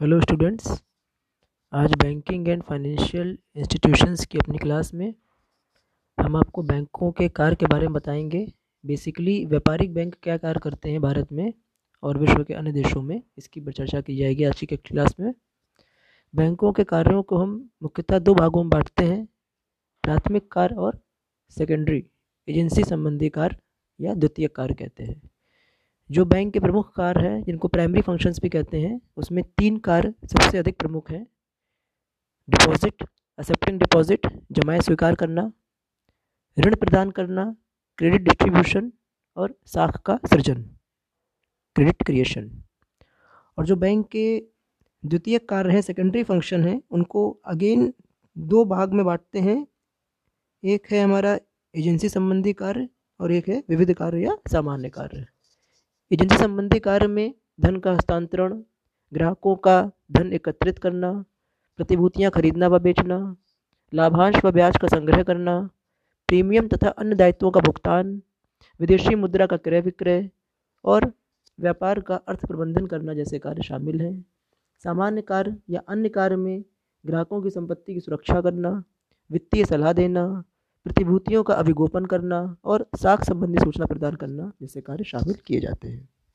Hello students आज banking and financial institutions की अपनी क्लास में हम आपको बैंकों के कार्य के बारे में बताएँगे। बेसिकली व्यापारिक बैंक क्या कार्य करते हैं भारत में और विश्व के अन्य देशों में? इसकी चर्चा की जाएगी आज की क्लास में। बैंकों के कार्यों को हम मुख्यतः दो भागों में बांटते हैं, प्राथमिक कार्य और सेकेंडरी एजेंसी संबंधी कार्य या द्वितीय कार्य कहते हैं। जो बैंक के प्रमुख कार्य हैं, जिनको प्राइमरी फ़ंक्शंस भी कहते हैं, उसमें तीन कार्य सबसे अधिक प्रमुख हैं। डिपॉजिट एक्सेप्टिंग डिपॉजिट जमाएँ स्वीकार करना, ऋण प्रदान करना क्रेडिट डिस्ट्रीब्यूशन और साख का सृजन क्रेडिट क्रिएशन और जो बैंक के द्वितीय कार्य हैं सेकेंडरी फ़ंक्शन हैं, उनको अगेन दो भाग में बांटते हैं। एक है हमारा एजेंसी संबंधी कार्य और एक है विविध कार्य या सामान्य कार्य। एजेंसी संबंधी कार्य में धन का हस्तांतरण, ग्राहकों का धन एकत्रित करना, प्रतिभूतियाँ खरीदना व बेचना, लाभांश व ब्याज का संग्रह करना, प्रीमियम तथा अन्य दायित्वों का भुगतान, विदेशी मुद्रा का क्रय विक्रय और व्यापार का अर्थ प्रबंधन करना जैसे कार्य शामिल हैं। सामान्य कार्य या अन्य कार्य में ग्राहकों की संपत्ति की सुरक्षा करना, वित्तीय सलाह देना प्रतिभूतियों का अभिगोपन करना और साख संबंधी सूचना प्रदान करना जैसे कार्य शामिल किए जाते हैं।